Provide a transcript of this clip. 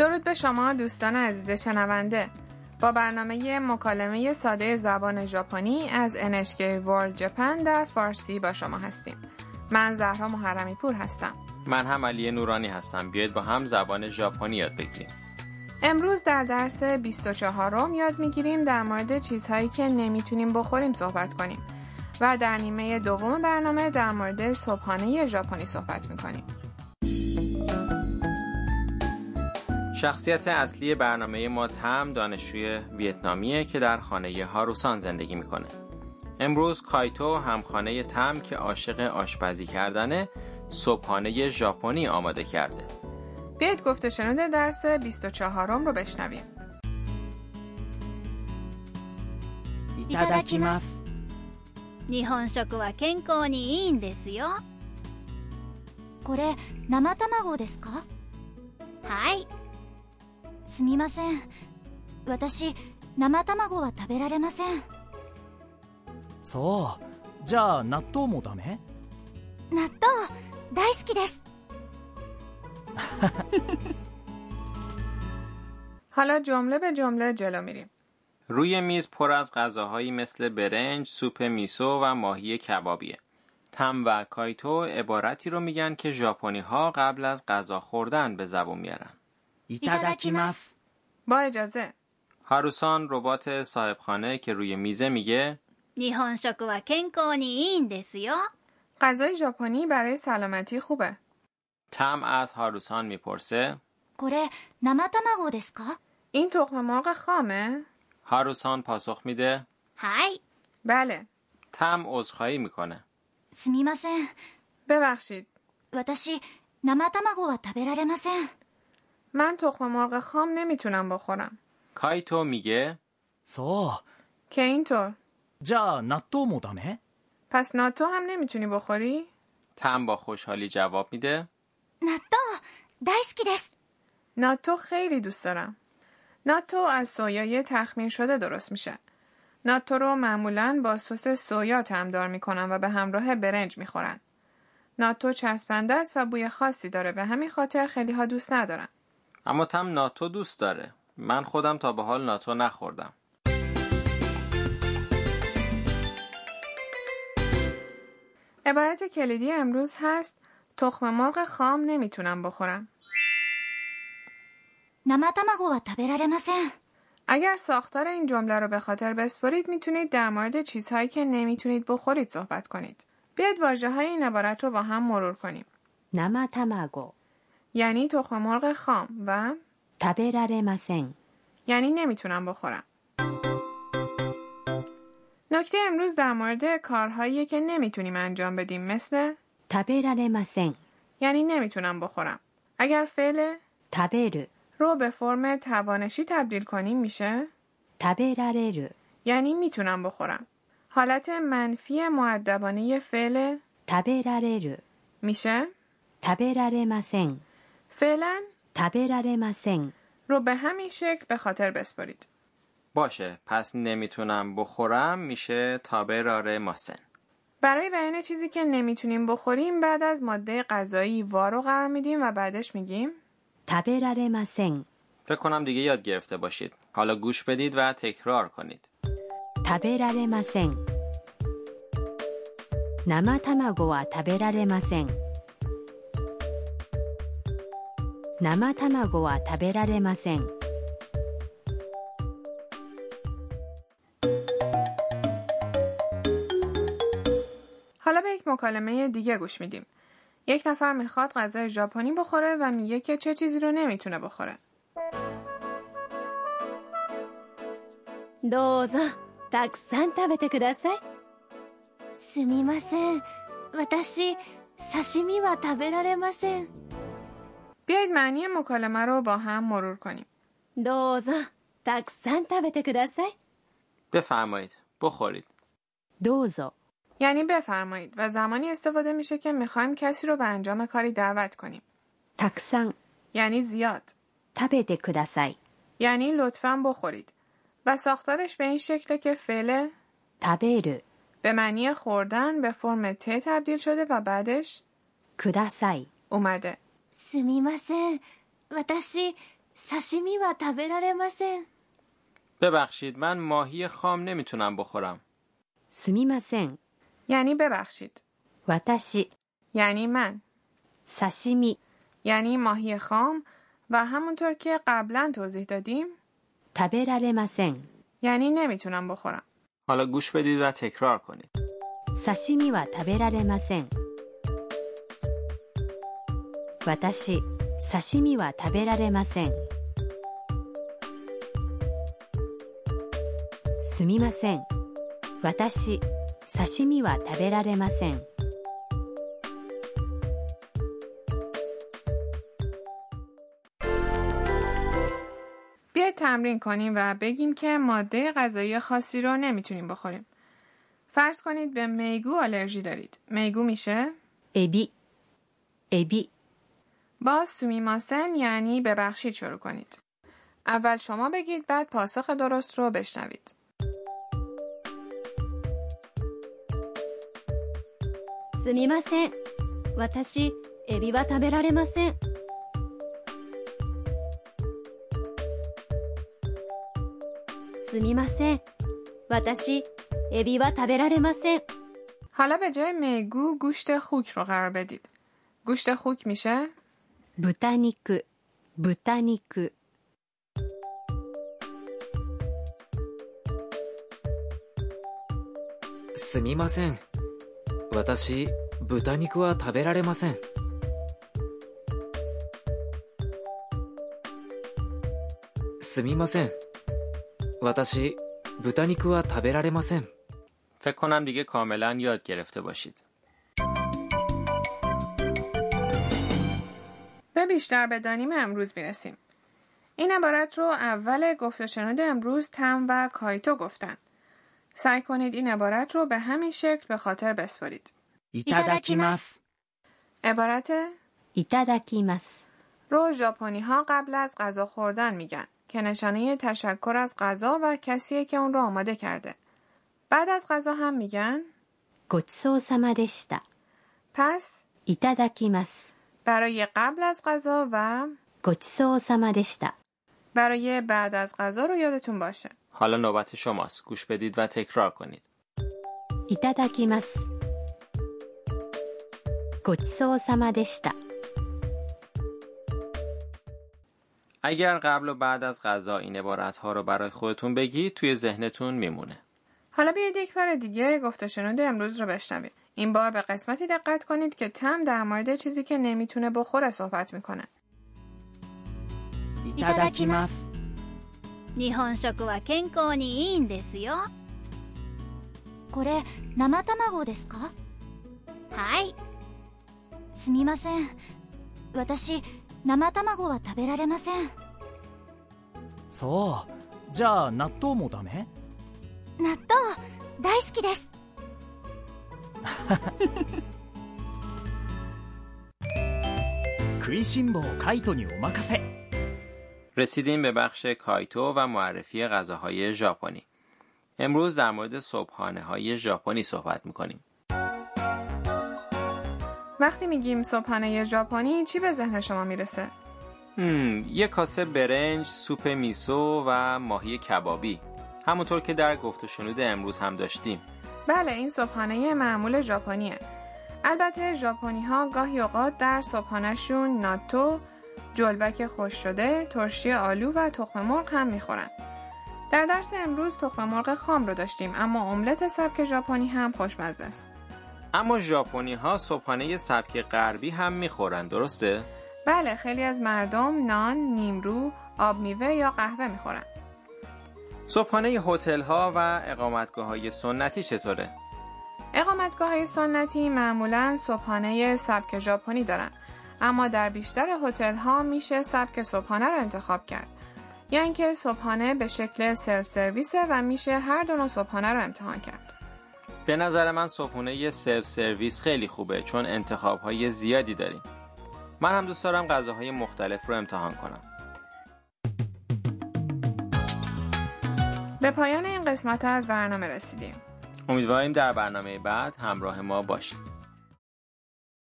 درود به شما دوستان عزیز شنونده. با برنامه مکالمه ساده زبان ژاپنی از NHK World Japan در فارسی با شما هستیم. من زهرا محرمی پور هستم. من هم علی نورانی هستم. بیاید با هم زبان ژاپنی یاد بگیریم. امروز در درس 24 م یاد می‌گیریم در مورد چیزهایی که نمی‌تونیم بخوریم صحبت کنیم و در نیمه دوم برنامه در مورد صبحانه ژاپنی صحبت می‌کنیم. شخصیت اصلی برنامه ما تم دانشجوی ویتنامیه که در خانه هاروسان زندگی میکنه. امروز کایتو همخانه تم که عاشق آشپزی کردنه صبحانه ژاپنی آماده کرده. بیاید گفته شنود درس 24 م رو بشنویم. いただきます日本食は健康にいいんですよこれ生卵ですかはい すみません私生卵は食べられませんそうじゃあ納豆もダメ納豆大好きです حالا جمله به جمله جلو میریم. روی میز پر از غذاهایی مثل برنج، سوپ میسو و ماهی کبابیه. تم و کایتو عبارتی رو میگن که ژاپنی ها قبل از غذا خوردن به زبون میارن. いただきます با اجازه هاروسان ربات صاحبخانه که روی میزه میگه 日本食は健康にいいんですよ غذای ژاپنی برای سلامتی خوبه. تم از هاروسان میپرسه これ生卵ですか این تخم مرغ خامه؟ هاروسان پاسخ میده はい بله. تم عذرخواهی میکنه すみません ببخشید. 私生卵は食べられません من تخم مرغ خام نمیتونم بخورم. کایتو میگه そ که اینطور. うじゃあ納豆もダメ پس ناتو هم نمیتونی بخوری؟ تم با خوشحالی جواب میده 納豆大好きです ناتو خیلی دوست دارم. ناتو از سویای تخمیر شده درست میشه. ناتو رو معمولا با سس سویا تمدار میکنن و به همراه برنج میخورن. ناتو چسبنده است و بوی خاصی داره به همین خاطر خیلی ها دوست ندارن. اما تم ناتو دوست داره. من خودم تا به حال ناتو نخوردم. عبارت کلیدی امروز هست تخم مرغ خام نمی‌تونم بخورم. اگر ساختار این جمله رو به خاطر بسپرید می‌تونید در مورد چیزهایی که نمی‌تونید بخورید صحبت کنید. بیاید واجه های این عبارت رو با هم مرور کنیم. نما تماگو یعنی تخم مرغ خام و 食べられません یعنی نمیتونم بخورم. نکته امروز در مورد کارهایی که نمیتونیم انجام بدیم مثل 食べられません یعنی نمیتونم بخورم. اگر فعل 食べる رو به فرم توانشی تبدیل کنیم میشه 食べられる یعنی میتونم بخورم. حالت منفی معدبانه فعل 食べられる میشه 食べられません فعلا 食べられません رو به همین شکل به خاطر بسپارید. باشه پس نمیتونم بخورم میشه تابراره ماسن برای بیان چیزی که نمیتونیم بخوریم بعد از ماده غذایی وا رو قرار میدیم و بعدش میگیم 食べられません فکر کنم دیگه یاد گرفته باشید حالا گوش بدید و تکرار کنید 食べられません生卵は食べられません 生卵は食べられません حالا به یک مکالمه دیگه گوش میدیم. یک نفر میخواد غذای ژاپنی بخوره و میگه که چه چیزی رو نمیتونه بخوره. どうぞたくさん食べてくださいすみません私刺身は食べられません بیایید معنی مکالمه رو با هم مرور کنیم. دوزا تاکسان تبته کداسای. بفرمایید. بخورید. دوزا یعنی بفرمایید و زمانی استفاده میشه که می‌خوایم کسی رو به انجام کاری دعوت کنیم. تاکسان یعنی زیاد. تبته کداسای یعنی لطفا بخورید. و ساختارش به این شکله که فعل تبرو به معنی خوردن به فرم ت تبدیل شده و بعدش کداسای اومده すみません私 刺身は食べられません ببخشید من ماهی خام نمیتونم بخورم すみません یعنی ببخشید 私 یعنی من 刺身 یعنی ماهی خام و همونطور که قبلا توضیح دادیم 食べられません یعنی نمیتونم بخورم حالا گوش بدید و تکرار کنید 刺身は食べられません 私刺身は食べられませんすみません私刺身は食べられません بیاید تمرین کنیم و بگیم که ماده غذایی خاصی رو نمیتونیم بخوریم. فرض کنید به میگو آلرژی دارید. میگو میشه エビ با سومیماسن یعنی ببخشید شروع کنید. اول شما بگید بعد پاسخ درست رو بشنوید. سومیماسن. واتاشی ابی وا تابرارماسن. سومیماسن. واتاشی ابی وا تابرارماسن. حالا به جای میگو گوشت خوک رو قرار بدید. گوشت خوک میشه 豚肉豚肉すみません私豚肉は食べられませんすみません私豚肉は食べられません فکر کنم دیگه کاملا یاد گرفته باشید بیشتر بدانیم امروز می‌رسیم. این عبارت رو اول گفت و امروز تم و کایتو گفتن. سعی کنید این عبارت رو به همین شکل به خاطر بسپارید. ایتادکیماس عبارت؟ ایتادکیماس رو ژاپنی ها قبل از غذا خوردن میگن که نشانه تشکر از غذا و کسیه که اون رو آماده کرده. بعد از غذا هم میگن؟ گوتسو سما دشتا. پس؟ ایتادکیماس برای قبل از غذا و ごちそうさまでした برای بعد از غذا رو یادتون باشه. حالا نوبت شماست گوش بدید و تکرار کنید いただきますごちそうさまでした اگر قبل و بعد از غذا این عبارت ها رو برای خودتون بگید توی ذهنتون میمونه حالا بیایید یک بار دیگه گفت و شنود امروز رو بشنوید. این بار به قسمتی دقت کنید که تم در مورد چیزی که نمیتونه بخوره صحبت میکنه. いただきます日本食は健康にいいんですよこれ生卵ですかはいすみません私生卵は食べられませんそうじゃあ納豆もダメ納豆大好きです 食いしん坊カイトにお任せ رسیدیم به بخش کایتو و معرفی غذاهای ژاپنی. امروز در مورد صبحانه های ژاپنی صحبت میکنیم. وقتی میگیم صبحانه ژاپنی چی به ذهن شما میرسه؟ یه کاسه برنج، سوپ میسو و ماهی کبابی. همونطور که در گفت و شنود امروز هم داشتیم. بله این صبحانه معمول ژاپنیه. البته ژاپنی ها گاهی اوقات در صبحانهشون ناتو، جلبک خوش شده، ترشی آلو و تخم مرغ هم می‌خورن. در درس امروز تخم مرغ خام رو داشتیم اما املت سبک ژاپنی هم خوشمزه است. اما ژاپنی ها صبحانه سبک غربی هم می‌خورن درسته؟ بله خیلی از مردم نان، نیمرو، آب میوه یا قهوه می‌خورن. صبحانه هتل ها و اقامتگاه های سنتی چطوره؟ اقامتگاه های سنتی معمولا صبحانه سبک ژاپنی دارن اما در بیشتر هتل ها میشه سبک صبحانه رو انتخاب کرد یا اینکه صبحانه به شکل سلف سرویسه و میشه هر دو نوع صبحانه رو امتحان کرد به نظر من صبحونه سلف سرویس خیلی خوبه چون انتخاب های زیادی داریم. من هم دوست دارم غذاهای مختلف رو امتحان کنم. به پایان این قسمت از برنامه رسیدیم امیدواریم در برنامه بعد همراه ما باشید.